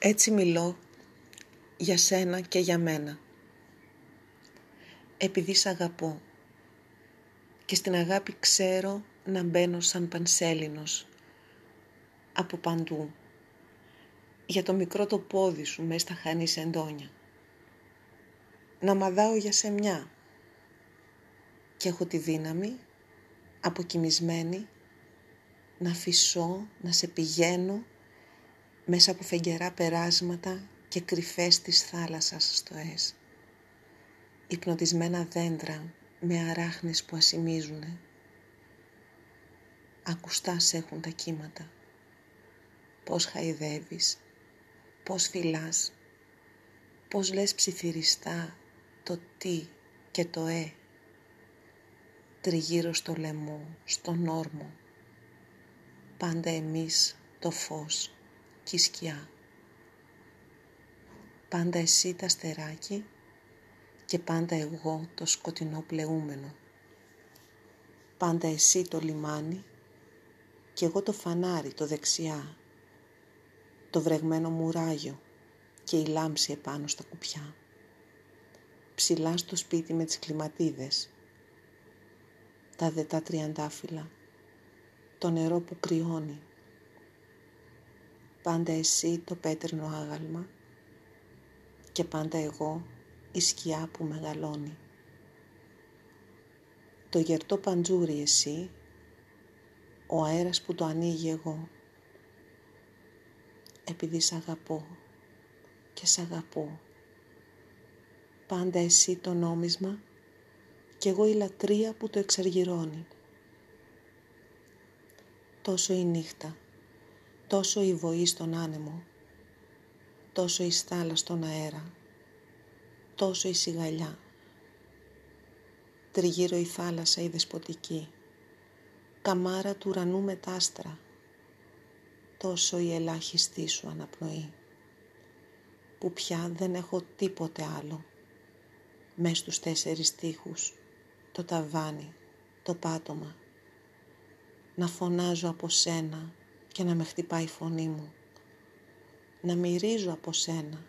Έτσι μιλώ για σένα και για μένα. Επειδή σ' αγαπώ και στην αγάπη ξέρω να μπαίνω σαν πανσέλινος από παντού για το μικρό το πόδι σου μέσα στα χανή εντόνια. Να μαδάω για σε μια και έχω τη δύναμη αποκοιμισμένη να φυσώ, να σε πηγαίνω μέσα από φεγγερά περάσματα και κρυφές της θάλασσας στο ΕΣ. Υπνοτισμένα δέντρα με αράχνες που ασημίζουνε. Ακουστά έχουν τα κύματα. Πώς χαϊδεύεις, πώς φυλάς, πώς λες ψιθυριστά το τι και το ε. Τριγύρω στο λαιμό, στον όρμο. Πάντα εμείς το φως και η σκιά. Πάντα εσύ τα στεράκι και πάντα εγώ το σκοτεινό πλεούμενο. Πάντα εσύ το λιμάνι και εγώ το φανάρι το δεξιά, το βρεγμένο μουράγιο και η λάμψη επάνω στα κουπιά. Ψηλάς στο σπίτι με τις κλιματίδες, τα δετά τριαντάφυλλα, το νερό που κρυώνει, πάντα εσύ το πέτρινο άγαλμα και πάντα εγώ η σκιά που μεγαλώνει. Το γερτό παντζούρι εσύ, ο αέρας που το ανοίγει εγώ, επειδή σ' αγαπώ και σ' αγαπώ. Πάντα εσύ το νόμισμα και εγώ η λατρεία που το εξαργυρώνει. Τόσο η νύχτα τόσο η βοή στον άνεμο, τόσο η στάλα στον αέρα, τόσο η σιγαλιά. Τριγύρω η θάλασσα η δεσποτική, καμάρα του ουρανού με άστρα, τόσο η ελάχιστή σου αναπνοή, που πια δεν έχω τίποτε άλλο, μες στους τέσσερις τείχους, το ταβάνι, το πάτωμα, να φωνάζω από σένα και να με χτυπάει η φωνή μου. Να μυρίζω από σένα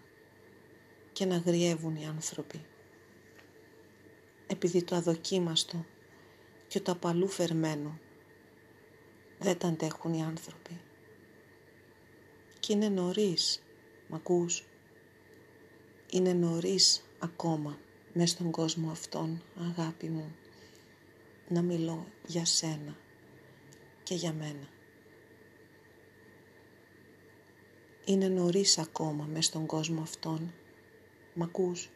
και να γριεύουν οι άνθρωποι. Επειδή το αδοκίμαστο και το απαλού φερμένο δεν τα αντέχουν οι άνθρωποι. Και είναι νωρίς, μ' ακούς, είναι νωρίς ακόμα μες στον κόσμο αυτόν, αγάπη μου, να μιλώ για σένα και για μένα. Είναι νωρίς ακόμα μες στον κόσμο αυτόν. Μ' ακούς;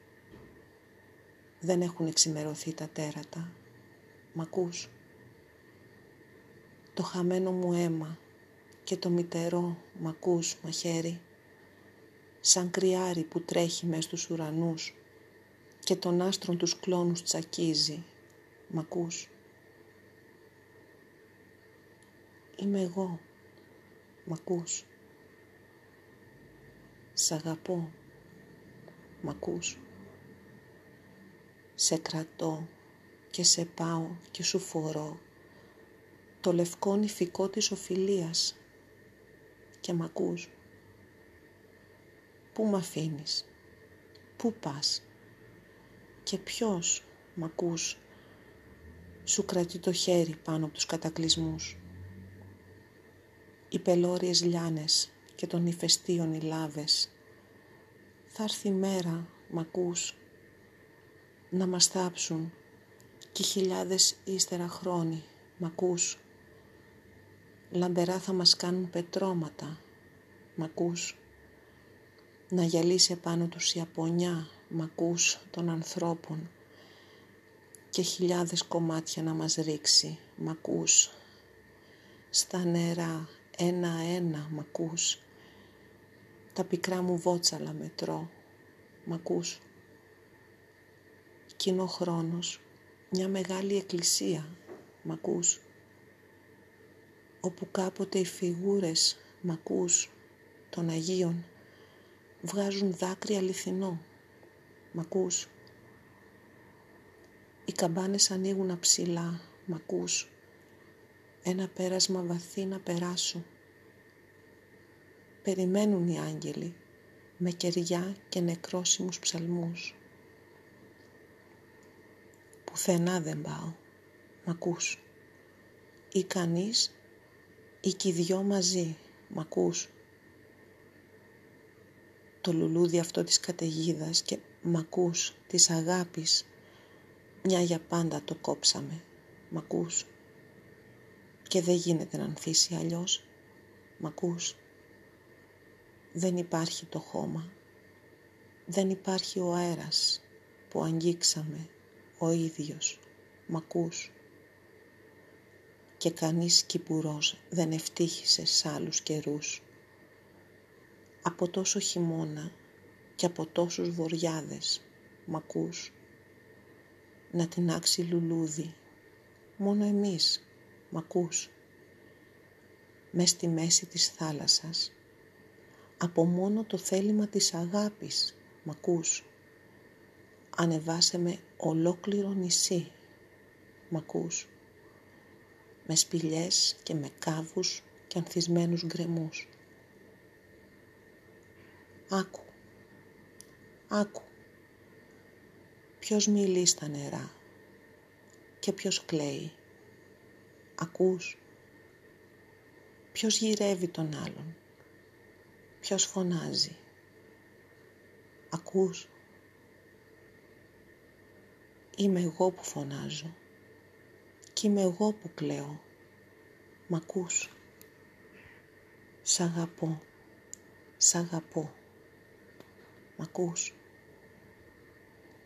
Δεν έχουν εξημερωθεί τα τέρατα. Μ' ακούς; Το χαμένο μου αίμα και το μητερό μ' ακούς μαχαίρι; Σαν κρυάρι που τρέχει μες στους ουρανούς και τον άστρον τους κλόνους τσακίζει. Μ' ακούς; Είμαι εγώ. Μ' ακούς; Σ' αγαπώ. Μ' ακούς. Σε κρατώ και σε πάω και σου φορώ το λευκό νηφικό της οφιλίας και μ' ακούς. Πού μ' αφήνεις, πού πας; Και ποιος μ' ακούς; Σου κρατεί το χέρι πάνω από τους κατακλυσμούς. Οι πελώριες λιάνες και των ηφαιστείων οι λάβες. Θα έρθει η μέρα, μ' ακούς, να μας θάψουν και χιλιάδες ύστερα χρόνοι, μ' ακούς. Λαμπερά θα μας κάνουν πετρώματα, μ' ακούς. Να γυαλίσει επάνω τους η απονιά, μ' ακούς, των ανθρώπων και χιλιάδες κομμάτια να μας ρίξει, μ' ακούς. Στα νερά ένα-ένα μ' ακούς. Τα πικρά μου βότσαλα μετρώ, μ' ακούς. Κοινό χρόνος, μια μεγάλη εκκλησία, μ' ακούς. Όπου κάποτε οι φιγούρες, μ' ακούς, των Αγίων, βγάζουν δάκρυ αληθινό, μ' ακούς. Οι καμπάνες ανοίγουν αψηλά, μ' ακούς ένα πέρασμα βαθύ να περάσω. Περιμένουν οι άγγελοι με κεριά και νεκρόσιμους ψαλμούς. Πουθενά δεν πάω, μ' ακούς. Ή κανείς, ή κι οι δυο μαζί, μ' ακούς. Το λουλούδι αυτό της καταιγίδας και μ' ακούς, της αγάπης, μια για πάντα το κόψαμε, μ' ακούς. Και δεν γίνεται να ανθίσει αλλιώς, μ' ακούς; Δεν υπάρχει το χώμα, δεν υπάρχει ο αέρας που αγγίξαμε ο ίδιος, μ' ακούς; Και κανείς κυπουρός δεν ευτύχησε σ' άλλους καιρούς. Από τόσο χειμώνα και από τόσους βοριάδες, μ' ακούς; Να τεινάξει λουλούδι, μόνο εμείς, μ' ακούς; Μες στη μέση της θάλασσας, από μόνο το θέλημα της αγάπης, μ' ακούς; Ανεβάσε με ολόκληρο νησί. Μ' ακούς; Με σπηλιές και με κάβους και ανθισμένους γκρεμούς. Άκου. Άκου. Ποιος μιλεί στα νερά και ποιος κλαίει; Ακούς. Ποιος γυρεύει τον άλλον. Ποιος φωνάζει. Ακούς. Είμαι εγώ που φωνάζω και είμαι εγώ που κλαίω. Μ' ακούς. Σ' αγαπώ. Σ' αγαπώ. Μ' ακούς.